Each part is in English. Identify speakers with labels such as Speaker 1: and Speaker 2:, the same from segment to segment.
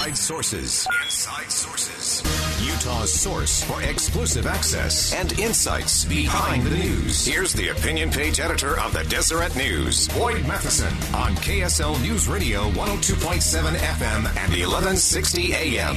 Speaker 1: Inside Sources. Inside Sources. Utah's source for exclusive access and insights behind the news. Here's the opinion page editor of the Deseret News, Boyd Matheson, on KSL News Radio 102.7 FM and 1160 AM.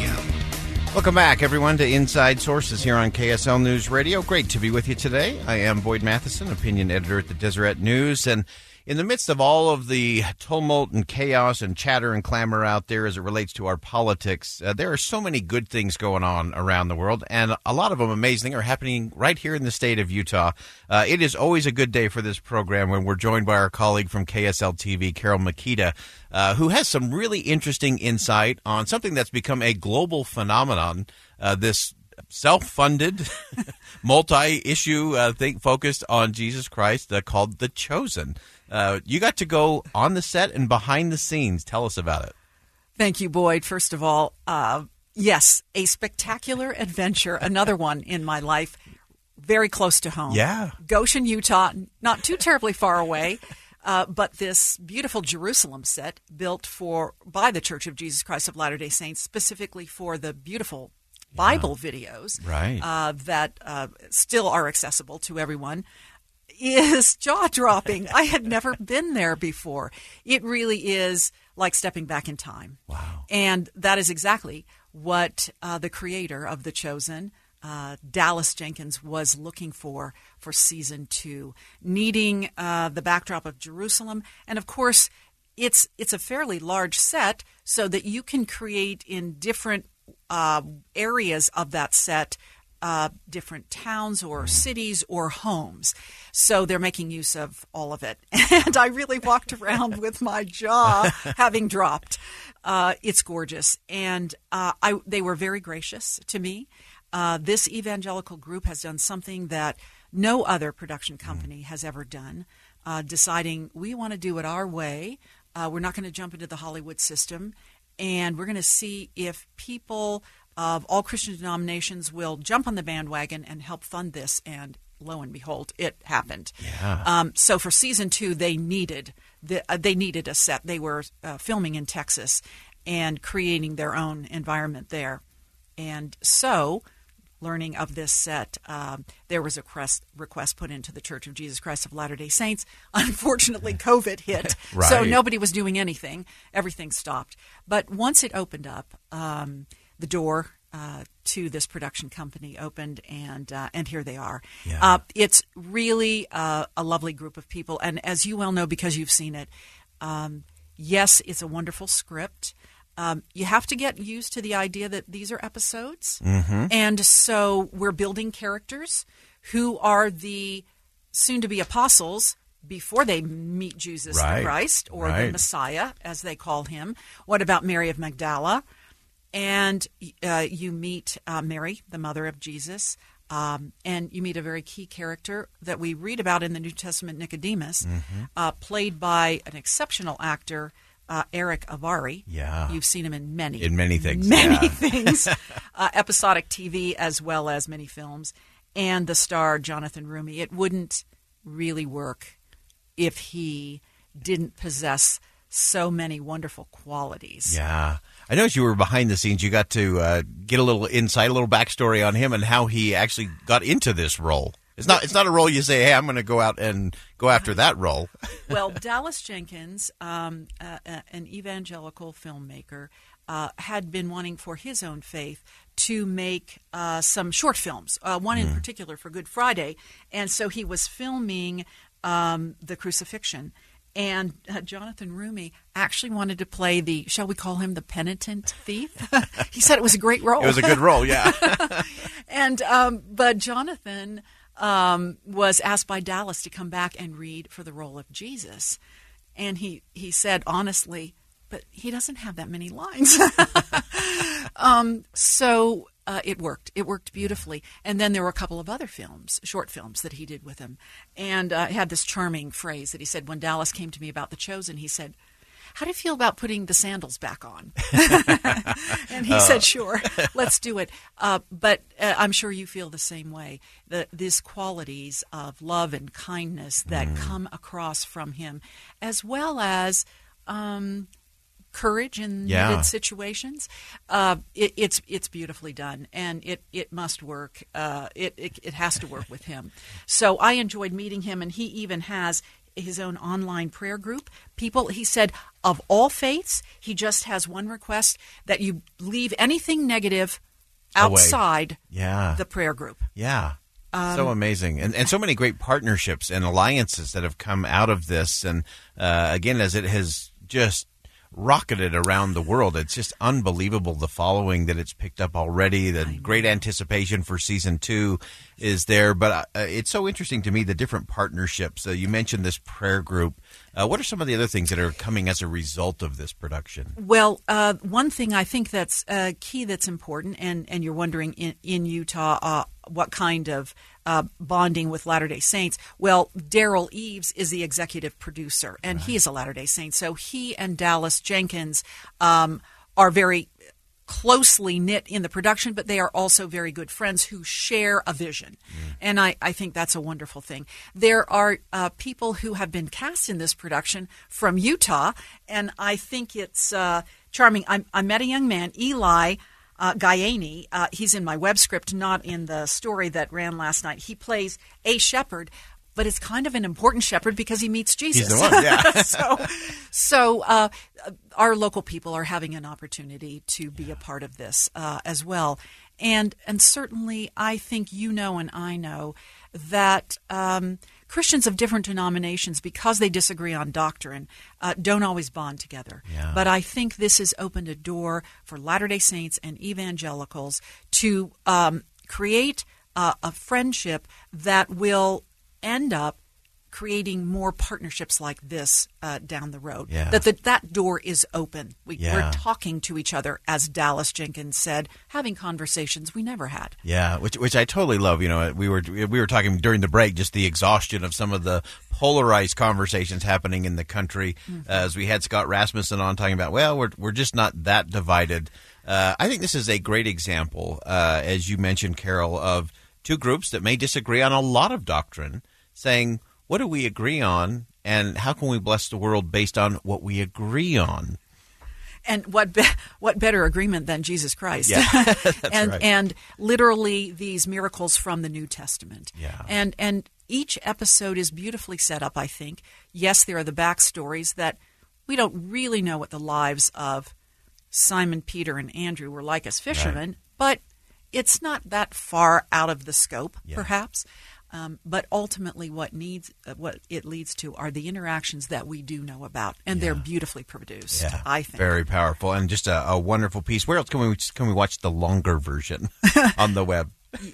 Speaker 2: Welcome back, everyone, to Inside Sources here on KSL News Radio. Great to be with you today. I am Boyd Matheson, opinion editor at the Deseret News, and in the midst of all of the tumult and chaos and chatter and clamor out there as it relates to our politics, uh, there are so many good things going on around the world, and a lot of them amazing are happening right here in the state of Utah. Uh, it is always a good day for this program when we're joined by our colleague from KSL TV, Carole Mikita, uh, who has some really interesting insight on something that's become a global phenomenon. Uh, this self-funded, multi-issue uh, thing focused on Jesus Christ uh, called The Chosen. Uh, you got to go on the set and behind the scenes. Tell us about it.
Speaker 3: Thank you, Boyd. First of all, uh, yes, a spectacular adventure. Another one in my life, very close to home.
Speaker 2: Yeah.
Speaker 3: Goshen, Utah, not too terribly far away. Uh, but this beautiful Jerusalem set built for by the Church of Jesus Christ of Latter Day Saints, specifically for the beautiful Bible videos,
Speaker 2: Right.
Speaker 3: Uh, that uh, still are accessible to everyone, is jaw dropping. I had never been there before. It really is like stepping back in time.
Speaker 2: Wow.
Speaker 3: And that is exactly what uh, the creator of The Chosen, uh, Dallas Jenkins, was looking for for season two, needing uh, the backdrop of Jerusalem. And of course, it's, it's a fairly large set so that you can create in different uh, areas of that set uh, different towns or cities or homes. So they're making use of all of it. And I really walked around with my jaw having dropped. Uh, it's gorgeous. And uh, I, they were very gracious to me. Uh, this evangelical group has done something that no other production company has ever done, uh, deciding we want to do it our way. Uh, we're not going to jump into the Hollywood system. And we're going to see if people of all Christian denominations will jump on the bandwagon and help fund this. And lo and behold, it happened.
Speaker 2: Yeah.
Speaker 3: Um, so for season two, they needed the, uh, they needed a set. They were uh, filming in Texas and creating their own environment there. And so, learning of this set, um, there was a request, request put into the Church of Jesus Christ of Latter Day Saints. Unfortunately, COVID hit, so nobody was doing anything. Everything stopped. But once it opened up, um, the door uh, to this production company opened, and uh, and here they are.
Speaker 2: Yeah.
Speaker 3: Uh, it's really uh, a lovely group of people, and as you well know because you've seen it, um, yes, it's a wonderful script. Um, you have to get used to the idea that these are episodes, and so we're building characters who are the soon-to-be apostles before they meet Jesus
Speaker 2: Right.
Speaker 3: Christ or the Messiah, as they call him. What about Mary of Magdala? And uh, you meet uh, Mary, the mother of Jesus, um, and you meet a very key character that we read about in the New Testament, Nicodemus,
Speaker 2: Mm-hmm.
Speaker 3: uh, played by an exceptional actor, uh, Erick Avari.
Speaker 2: Yeah.
Speaker 3: you've seen him in many,
Speaker 2: In many things,
Speaker 3: many
Speaker 2: yeah.
Speaker 3: things, uh, episodic TV as well as many films, and the star Jonathan Roumie. It wouldn't really work if he didn't possess so many wonderful qualities.
Speaker 2: Yeah. I know as you were behind the scenes, you got to uh, get a little insight, a little backstory on him and how he actually got into this role. It's not. It's not a role you say, "Hey, I'm going to go out and go after that role."
Speaker 3: well, Dallas Jenkins, um, uh, uh, an evangelical filmmaker, uh, had been wanting for his own faith to make uh, some short films, uh, one in particular for Good Friday. And so he was filming um, the crucifixion. And uh, Jonathan Roumie actually wanted to play the, shall we call him the penitent thief? he said it was a great role.
Speaker 2: It was a good role, yeah.
Speaker 3: and um, but Jonathan um, was asked by Dallas to come back and read for the role of Jesus, and he he said honestly, but he doesn't have that many lines. um, so uh, it worked. It worked beautifully. And then there were a couple of other films, short films that he did with him, and uh, had this charming phrase that he said when Dallas came to me about The Chosen. He said. How do you feel about putting the sandals back on? and he said, "Sure, let's do it." Uh, but uh, I'm sure you feel the same way. The, these qualities of love and kindness that come across from him, as well as um, courage in
Speaker 2: Yeah.
Speaker 3: needed situations. Uh, it, it's it's beautifully done, and it it must work. Uh, it, it it has to work with him. So I enjoyed meeting him, and he even has his own online prayer group. People, he said, of all faiths, he just has one request that you leave anything negative outside
Speaker 2: Yeah.
Speaker 3: the prayer group.
Speaker 2: Yeah.
Speaker 3: Um,
Speaker 2: so amazing. And, and so many great partnerships and alliances that have come out of this. And uh, again, as it has just rocketed around the world, it's just unbelievable the following that it's picked up already. The great anticipation for season two is there. But uh, it's so interesting to me the different partnerships. Uh, you mentioned this prayer group. Uh, what are some of the other things that are coming as a result of this production?
Speaker 3: Well, uh, one thing I think that's uh, key that's important, and, and you're wondering in, in Utah uh, what kind of uh, bonding with Latter day Saints. Well, Derral Eves is the executive producer, and he is a Latter day Saint. So he and Dallas Jenkins um, are very closely knit in the production, but they are also very good friends who share a vision. And I, I think that's a wonderful thing. There are uh, people who have been cast in this production from Utah, and I think it's uh, charming. I, I met a young man, Eli. Uh, Guyani, uh, he's in my web script, not in the story that ran last night. He plays a shepherd, but it's kind of an important shepherd because he meets Jesus.
Speaker 2: the one, yeah.
Speaker 3: so, so uh, our local people are having an opportunity to be a part of this uh, as well, and and certainly I think you know and I know that um, Christians of different denominations, because they disagree on doctrine, uh, don't always bond together.
Speaker 2: Yeah.
Speaker 3: But I think this has opened a door for Latter Day Saints and evangelicals to um, create uh, a friendship that will end up creating more partnerships like this uh, down the road.
Speaker 2: Yeah.
Speaker 3: That the, that door is open. We,
Speaker 2: Yeah.
Speaker 3: We're talking to each other, as Dallas Jenkins said, having conversations we never had.
Speaker 2: Yeah, which which I totally love. You know, we were we were talking during the break just the exhaustion of some of the polarized conversations happening in the country.
Speaker 3: Mm-hmm.
Speaker 2: as we had Scott Rasmussen on talking about, well, we're we're just not that divided. Uh, I think this is a great example, uh, as you mentioned, Carole, of two groups that may disagree on a lot of doctrine, saying, "What do we agree on?" And how can we bless the world based on what we agree on?
Speaker 3: And what be- what better agreement than Jesus Christ?
Speaker 2: Yeah,
Speaker 3: and
Speaker 2: right.
Speaker 3: and literally these miracles from the New Testament.
Speaker 2: Yeah.
Speaker 3: And and each episode is beautifully set up. I think. Yes, there are the backstories that we don't really know what the lives of Simon, Peter, and Andrew were like as fishermen, but it's not that far out of the scope,
Speaker 2: Yeah.
Speaker 3: perhaps. Um, but ultimately, what needs uh, what it leads to are the interactions that we do know about, and they're beautifully produced. Yeah. I think.
Speaker 2: very powerful and just a, a wonderful piece. Where else can we can we watch the longer version on the web?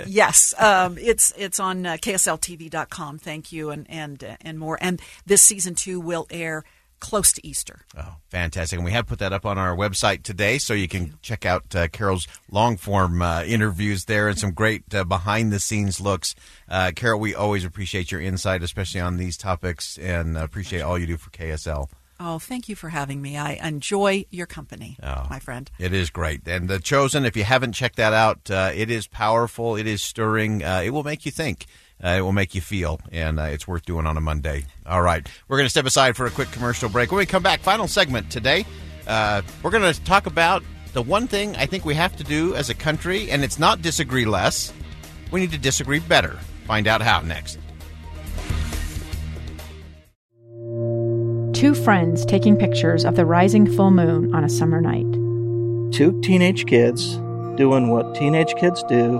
Speaker 3: yes, um, it's it's on uh, ksltv.com. Thank you, and and uh, and more. And this season two will air close to Easter.
Speaker 2: Oh, fantastic! And we have put that up on our website today, so you can check out uh, Carole's long form uh, interviews there and some great uh, behind the scenes looks. Uh, Carol, we always appreciate your insight, especially on these topics, and appreciate all you do for KSL.
Speaker 3: Oh, thank you for having me. I enjoy your company,
Speaker 2: Oh.
Speaker 3: my friend.
Speaker 2: It is great. And The Chosen, if you haven't checked that out, uh, it is powerful. It is stirring. Uh, it will make you think. Uh, it will make you feel. And uh, it's worth doing on a Monday. All right. We're going to step aside for a quick commercial break. When we come back, final segment today, uh, we're going to talk about the one thing I think we have to do as a country, and it's not disagree less. We need to disagree better. Find out how next.
Speaker 4: Two friends taking pictures of the rising full moon on a summer night. two teenage kids doing what teenage kids do.